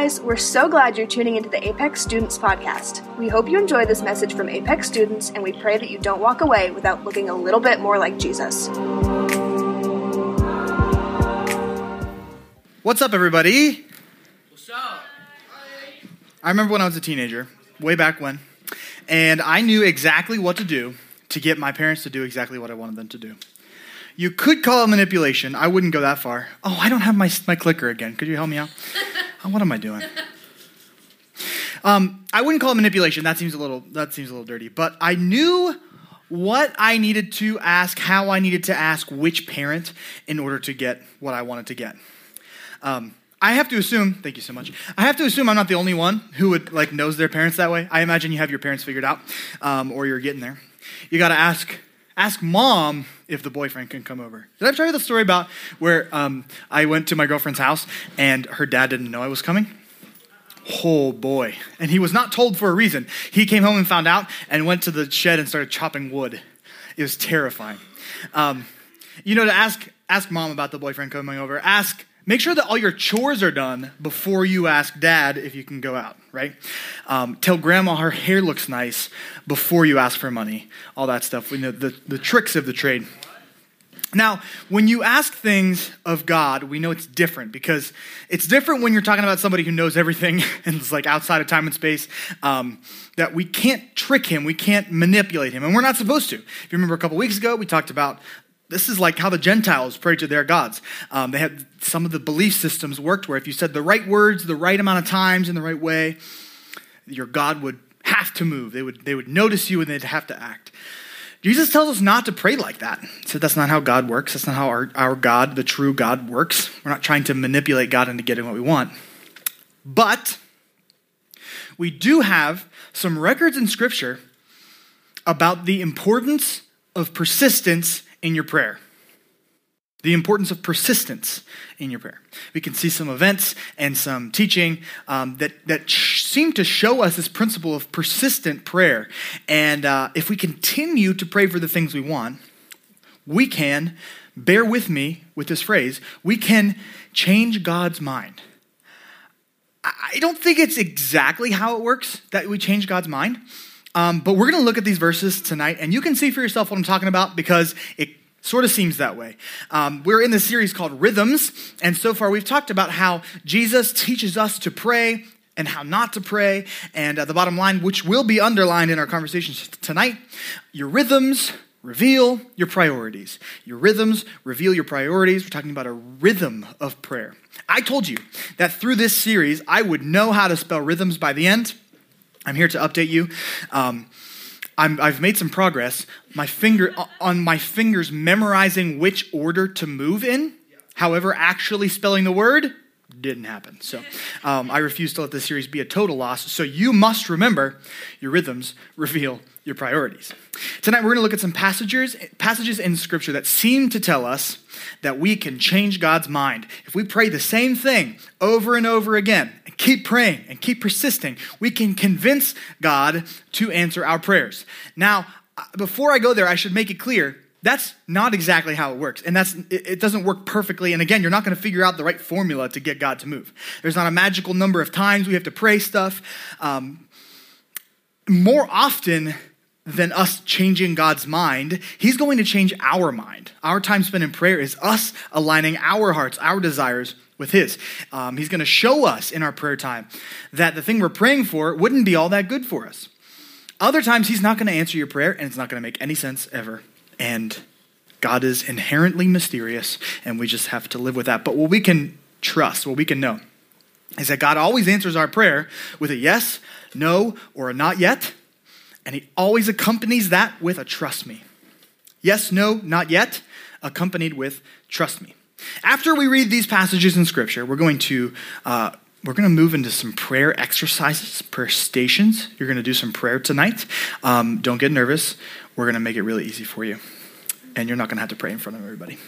guys, we're so glad you're tuning into the Apex Students Podcast. We hope you enjoy this message from Apex students, and we pray that you don't walk away without looking a little bit more like Jesus. What's up, everybody? What's up? I remember when I was a teenager, way back when, and I knew exactly what to do to get my parents to do exactly what I wanted them to do. You could call it manipulation. I wouldn't go that far. Oh, I don't have my, my clicker again. Could you help me out? what am I doing? Um, I wouldn't call it manipulation. That seems a little that seems a little dirty. But I knew what I needed to ask, how I needed to ask which parent in order to get what I wanted to get. Um, I have to assume, thank you so much. I have to assume I'm not the only one who would like knows their parents that way. I imagine you have your parents figured out, um, or you're getting there. You got to ask ask mom if the boyfriend can come over. Did I tell you the story about where um, I went to my girlfriend's house and her dad didn't know I was coming? Oh boy. And he was not told for a reason. He came home and found out and went to the shed and started chopping wood. It was terrifying. Um, you know, to ask, ask mom about the boyfriend coming over, ask Make sure that all your chores are done before you ask dad if you can go out, right? Um, tell grandma her hair looks nice before you ask for money, all that stuff. We know the, the tricks of the trade. Now, when you ask things of God, we know it's different because it's different when you're talking about somebody who knows everything and is like outside of time and space. Um, that we can't trick him, we can't manipulate him, and we're not supposed to. If you remember a couple weeks ago, we talked about this is like how the Gentiles prayed to their gods. Um, they had some of the belief systems worked where if you said the right words the right amount of times in the right way, your God would have to move. They would, they would notice you and they'd have to act. Jesus tells us not to pray like that. He said that's not how God works. That's not how our, our God, the true God, works. We're not trying to manipulate God into getting what we want. But we do have some records in Scripture about the importance of persistence in your prayer. The importance of persistence in your prayer. We can see some events and some teaching um, that, that seem to show us this principle of persistent prayer. And uh, if we continue to pray for the things we want, we can, bear with me with this phrase, we can change God's mind. I don't think it's exactly how it works that we change God's mind. Um, but we're going to look at these verses tonight, and you can see for yourself what I'm talking about because it sort of seems that way. Um, we're in this series called Rhythms, and so far we've talked about how Jesus teaches us to pray and how not to pray. And uh, the bottom line, which will be underlined in our conversations tonight, your rhythms reveal your priorities. Your rhythms reveal your priorities. We're talking about a rhythm of prayer. I told you that through this series, I would know how to spell rhythms by the end. I'm here to update you. Um, i have made some progress. My finger on my fingers memorizing which order to move in. However, actually spelling the word didn't happen. So um, I refuse to let this series be a total loss. So you must remember your rhythms reveal your priorities. Tonight we're going to look at some passages passages in Scripture that seem to tell us that we can change God's mind if we pray the same thing over and over again keep praying and keep persisting, we can convince God to answer our prayers. Now, uh, before I go there, I should make it clear that's not exactly how it works. And that's it doesn't work perfectly. And again, you're not going to figure out the right formula to get God to move. There's not a magical number of times we have to pray stuff. Um, more often than us changing God's mind, He's going to change our mind. Our time spent in prayer is us aligning our hearts, our desires with His. Um, he's going to show us in our prayer time that the thing we're praying for wouldn't be all that good for us. Other times, He's not going to answer your prayer, and it's not going to make any sense ever. And God is inherently mysterious, and we just have to live with that. But what we can trust, what we can know, is that God always answers our prayer with a yes, no, or a not yet. And He always accompanies that with a trust me. Yes, no, not yet, accompanied with trust me. After we read these passages in Scripture, we're going to uh, we're going to move into some prayer exercises, prayer stations. You're going to do some prayer tonight. Um, don't get nervous. We're going to make it really easy for you, and you're not going to have to pray in front of everybody.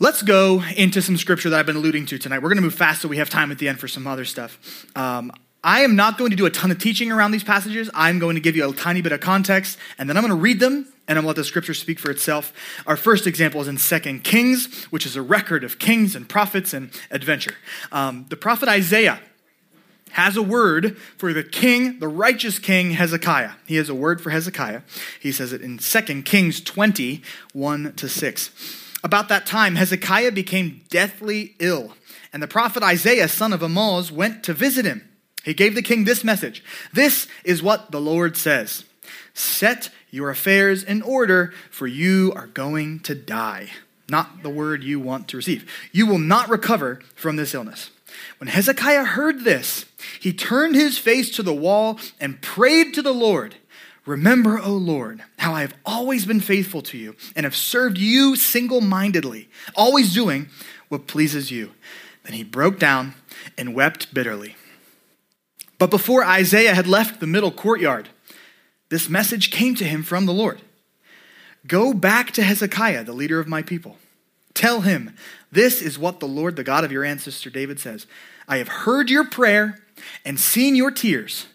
Let's go into some scripture that I've been alluding to tonight. We're going to move fast so we have time at the end for some other stuff. Um, I am not going to do a ton of teaching around these passages. I'm going to give you a tiny bit of context, and then I'm going to read them, and I'm going to let the scripture speak for itself. Our first example is in Second Kings, which is a record of kings and prophets and adventure. Um, the prophet Isaiah has a word for the king, the righteous king Hezekiah. He has a word for Hezekiah. He says it in 2 Kings 20, 1 to 6. About that time, Hezekiah became deathly ill, and the prophet Isaiah, son of Amoz, went to visit him. He gave the king this message This is what the Lord says Set your affairs in order, for you are going to die. Not the word you want to receive. You will not recover from this illness. When Hezekiah heard this, he turned his face to the wall and prayed to the Lord. Remember, O Lord, how I have always been faithful to you and have served you single mindedly, always doing what pleases you. Then he broke down and wept bitterly. But before Isaiah had left the middle courtyard, this message came to him from the Lord Go back to Hezekiah, the leader of my people. Tell him, This is what the Lord, the God of your ancestor David, says I have heard your prayer and seen your tears.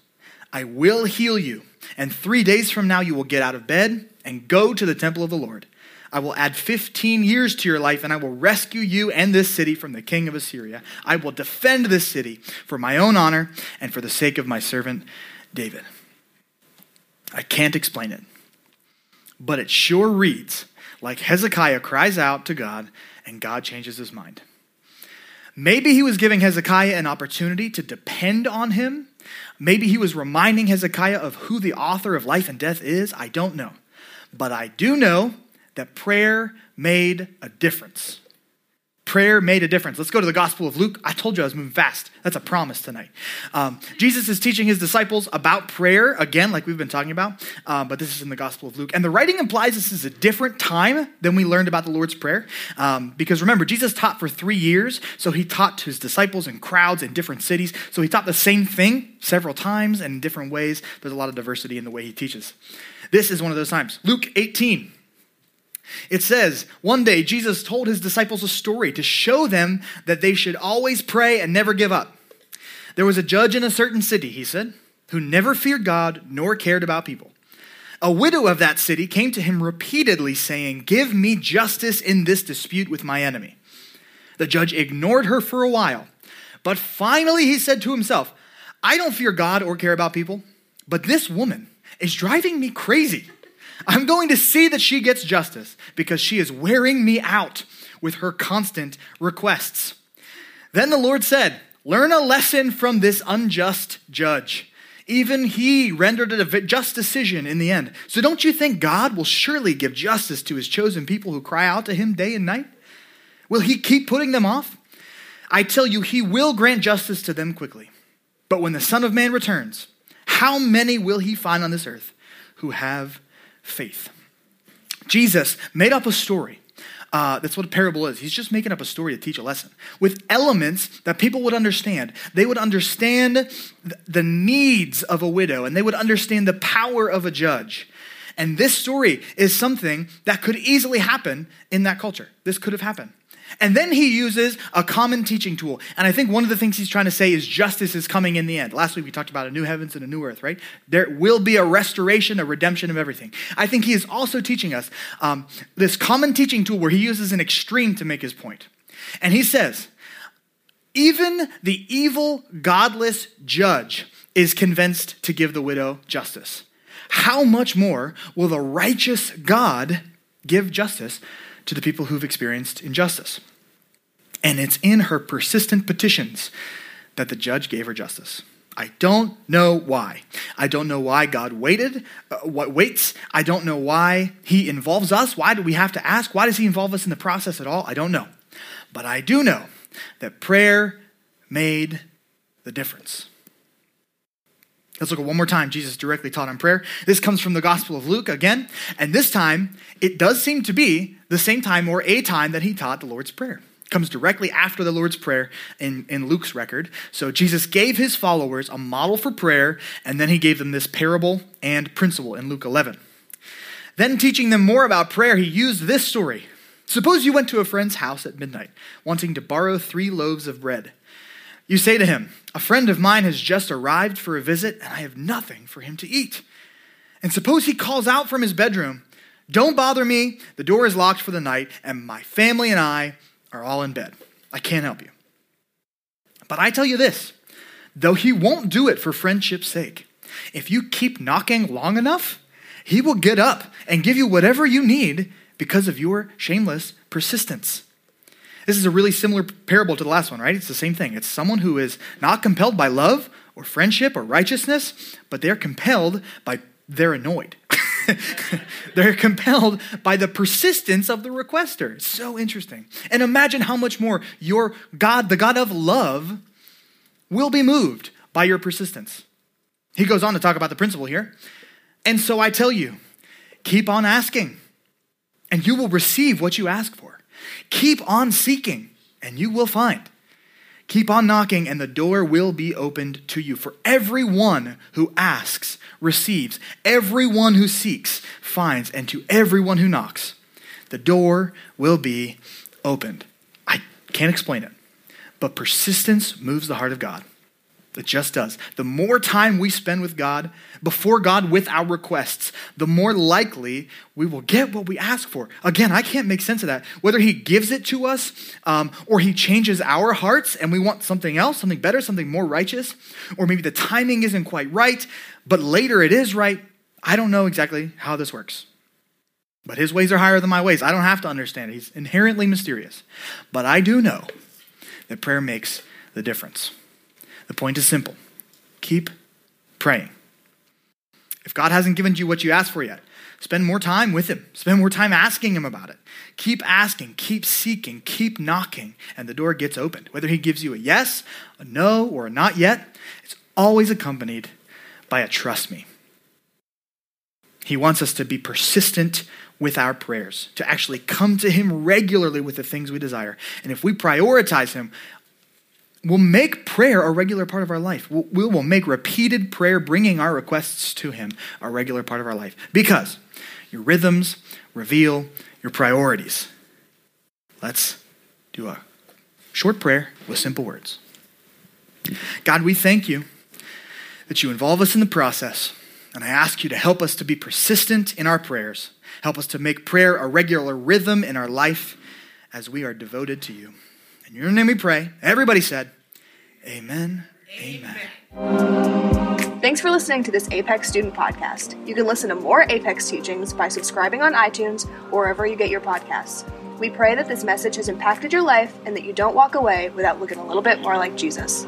I will heal you. And three days from now, you will get out of bed and go to the temple of the Lord. I will add 15 years to your life, and I will rescue you and this city from the king of Assyria. I will defend this city for my own honor and for the sake of my servant David. I can't explain it, but it sure reads like Hezekiah cries out to God, and God changes his mind. Maybe he was giving Hezekiah an opportunity to depend on him. Maybe he was reminding Hezekiah of who the author of life and death is. I don't know. But I do know that prayer made a difference. Prayer made a difference. Let's go to the Gospel of Luke. I told you I was moving fast. That's a promise tonight. Um, Jesus is teaching his disciples about prayer, again, like we've been talking about, um, but this is in the Gospel of Luke. And the writing implies this is a different time than we learned about the Lord's Prayer. Um, because remember, Jesus taught for three years, so he taught to his disciples in crowds in different cities. So he taught the same thing several times and in different ways. There's a lot of diversity in the way he teaches. This is one of those times. Luke 18. It says, one day Jesus told his disciples a story to show them that they should always pray and never give up. There was a judge in a certain city, he said, who never feared God nor cared about people. A widow of that city came to him repeatedly, saying, Give me justice in this dispute with my enemy. The judge ignored her for a while, but finally he said to himself, I don't fear God or care about people, but this woman is driving me crazy. I'm going to see that she gets justice because she is wearing me out with her constant requests. Then the Lord said, Learn a lesson from this unjust judge. Even he rendered a just decision in the end. So don't you think God will surely give justice to his chosen people who cry out to him day and night? Will he keep putting them off? I tell you, he will grant justice to them quickly. But when the Son of Man returns, how many will he find on this earth who have faith. Jesus made up a story. Uh, that's what a parable is. He's just making up a story to teach a lesson with elements that people would understand. They would understand the needs of a widow and they would understand the power of a judge. And this story is something that could easily happen in that culture. This could have happened. And then he uses a common teaching tool. And I think one of the things he's trying to say is justice is coming in the end. Last week we talked about a new heavens and a new earth, right? There will be a restoration, a redemption of everything. I think he is also teaching us um, this common teaching tool where he uses an extreme to make his point. And he says, even the evil, godless judge is convinced to give the widow justice. How much more will the righteous God give justice to the people who've experienced injustice. And it's in her persistent petitions that the judge gave her justice. I don't know why. I don't know why God waited, uh, what waits. I don't know why he involves us. Why do we have to ask? Why does he involve us in the process at all? I don't know. But I do know that prayer made the difference. Let's look at one more time. Jesus directly taught on prayer. This comes from the Gospel of Luke again. And this time, it does seem to be the same time or a time that he taught the Lord's Prayer. It comes directly after the Lord's Prayer in, in Luke's record. So Jesus gave his followers a model for prayer, and then he gave them this parable and principle in Luke 11. Then, teaching them more about prayer, he used this story. Suppose you went to a friend's house at midnight, wanting to borrow three loaves of bread. You say to him, A friend of mine has just arrived for a visit, and I have nothing for him to eat. And suppose he calls out from his bedroom, Don't bother me, the door is locked for the night, and my family and I are all in bed. I can't help you. But I tell you this though he won't do it for friendship's sake. If you keep knocking long enough, he will get up and give you whatever you need because of your shameless persistence. This is a really similar parable to the last one, right? It's the same thing. It's someone who is not compelled by love or friendship or righteousness, but they're compelled by they're annoyed. they're compelled by the persistence of the requester. so interesting. And imagine how much more your God, the God of love, will be moved by your persistence. He goes on to talk about the principle here. And so I tell you, keep on asking, and you will receive what you ask for. Keep on seeking, and you will find. Keep on knocking, and the door will be opened to you. For everyone who asks receives, everyone who seeks finds, and to everyone who knocks, the door will be opened. I can't explain it, but persistence moves the heart of God. It just does. The more time we spend with God, before God with our requests, the more likely we will get what we ask for. Again, I can't make sense of that. Whether He gives it to us um, or He changes our hearts and we want something else, something better, something more righteous, or maybe the timing isn't quite right, but later it is right. I don't know exactly how this works. But His ways are higher than my ways. I don't have to understand it. He's inherently mysterious. But I do know that prayer makes the difference. The point is simple keep praying. If God hasn't given you what you asked for yet, spend more time with Him. Spend more time asking Him about it. Keep asking, keep seeking, keep knocking, and the door gets opened. Whether He gives you a yes, a no, or a not yet, it's always accompanied by a trust me. He wants us to be persistent with our prayers, to actually come to Him regularly with the things we desire. And if we prioritize Him, we'll make prayer a regular part of our life. We'll, we will make repeated prayer, bringing our requests to Him, a regular part of our life. Because your rhythms reveal your priorities. Let's do a short prayer with simple words. God, we thank you that you involve us in the process, and I ask you to help us to be persistent in our prayers. Help us to make prayer a regular rhythm in our life as we are devoted to you. In your name we pray. Everybody said, Amen. Amen. Amen. Thanks for listening to this Apex Student Podcast. You can listen to more Apex teachings by subscribing on iTunes or wherever you get your podcasts. We pray that this message has impacted your life and that you don't walk away without looking a little bit more like Jesus.